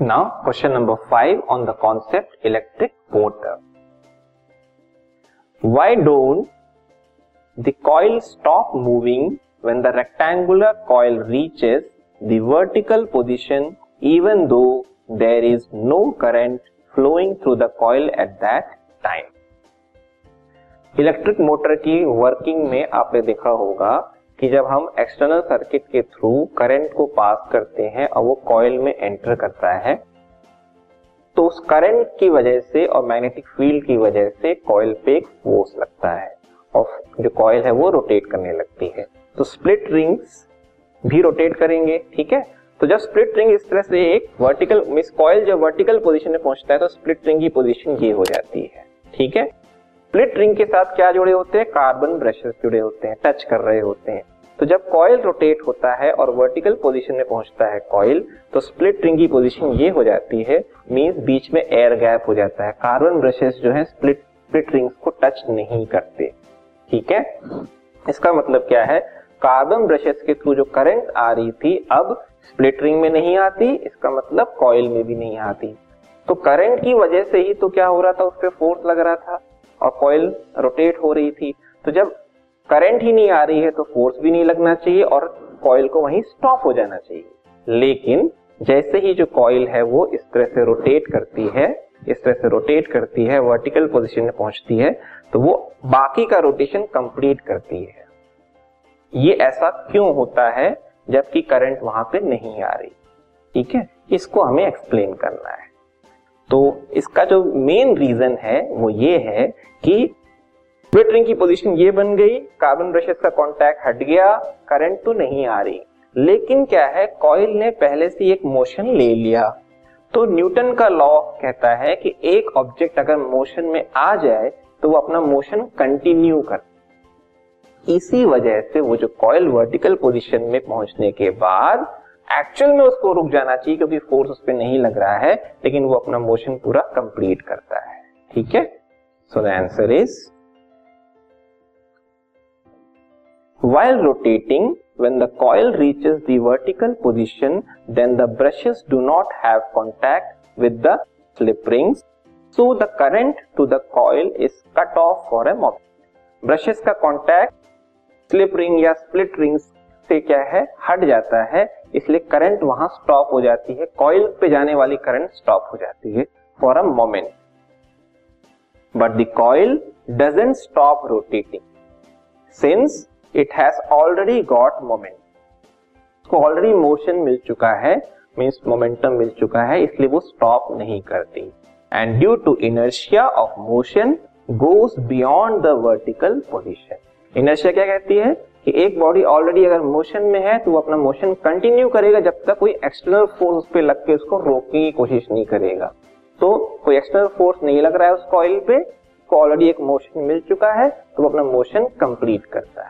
Now, question number 5 on the concept electric motor. Why don't the coil stop moving when the rectangular coil reaches the vertical position even though there is no current flowing through the coil at that time? Electric motor की working में आपने देखा होगा कि जब हम external circuit के through current को पास करते हैं और वो कॉयल में एंटर करता है तो उस करंट की वजह से और मैग्नेटिक फ़ील्ड की वजह से कॉयल पे एक फोर्स लगता है और जो कॉयल है वो रोटेट करने लगती है। तो स्प्लिट रिंग्स भी रोटेट करेंगे, ठीक है? तो जब स्प्लिट रिंग इस तरह से एक वर्टिकल मिस कॉयल जब वर्टिकल पोजीशन में पहुँचता है तो स्प्लिट रिंग की पोजीशन ये हो जाती है, ठीक है? स्प्लिट रिंग के साथ क्या जुड़े होते हैं? कार्बन ब्रशेस जुड़े होते हैं टच कर रहे होते हैं। तो जब कॉइल रोटेट होता है और वर्टिकल पोजीशन में पहुँचता है कॉयल तो स्प्लिट रिंग की पोजीशन ये हो जाती है मींस बीच में एयर गैप हो जाता है। कार्बन ब्रशेस जो है स्प्लिट स्प्लिट रिंग्स को टच नहीं करते। ठीक है? इसका मतलब क्या है? कार्बन ब्रशेस के थ्रू जो करंट आ रही थी, अब स्प्लिट रिंग में नहीं आती, इसका मतलब कॉयल में भी नहीं आती। तो करंट की वजह से ही तो क्या हो रहा था, उस पर फोर्स लग रहा था और कॉयल रोटेट हो रही थी। तो जब करंट ही नहीं आ रही है तो फोर्स भी नहीं लगना चाहिए और कॉइल को वहीं स्टॉप हो जाना चाहिए। लेकिन जैसे ही जो कॉइल है वो इस तरह से रोटेट करती है, इस तरह से रोटेट करती है वर्टिकल पोजीशन में पहुँचती है तो वो बाकी का रोटेशन कंप्लीट करती है। ये ऐसा क्यों होता है, जबकि करंट वहाँ पे नहीं आ रही? ठीक है? इसको हमें एक्सप्लेन करना है। तो इसका जो मेन रीजन है, वो ये है कि ट्विटरिंग की पोजीशन ये बन गई कार्बन ब्रशेस का कांटेक्ट हट गया करंट तो नहीं आ रही। लेकिन क्या है कॉइल ने पहले से एक मोशन ले लिया। तो न्यूटन का लॉ कहता है कि एक ऑब्जेक्ट अगर मोशन में आ जाए तो वो अपना मोशन कंटिन्यू कर। इसी वजह से वो जो कॉइल वर्टिकल पोजीशन में पहुँचने के बाद एक्चुअल में उसको रुक जाना चाहिए, क्योंकि फोर्स उस पर नहीं लग रहा है, लेकिन वो अपना मोशन पूरा कंप्लीट करता है। ठीक है? So the answer is while rotating when the coil reaches vertical position then the brushes do not have contact with the slip rings so the current to the coil is cut off for a moment brushes का contact slip ring या split ring से क्या है? हट जाता है। इसलिए current वहाँ स्टॉप हो जाती है। कॉइल पे जाने वाली करंट स्टॉप हो जाती है for a moment but the coil doesn't stop rotating since it has already got moment उसको ऑलरेडी मोशन मिल चुका है मीन्स मोमेंटम मिल चुका है, इसलिए वो स्टॉप नहीं करती. And due to inertia of motion goes beyond the vertical position inertia क्या कहती है? कि एक बॉडी ऑलरेडी अगर मोशन में है तो वो अपना मोशन कंटिन्यू करेगा जब तक कोई एक्सटर्नल फोर्स उस पर लग के उसको रोकने की कोशिश नहीं करेगा. तो कोई एक्सटर्नल फोर्स नहीं लग रहा है उस कॉइल पे ऑलरेडी एक मोशन मिल चुका है तो वो अपना मोशन कंप्लीट करता है.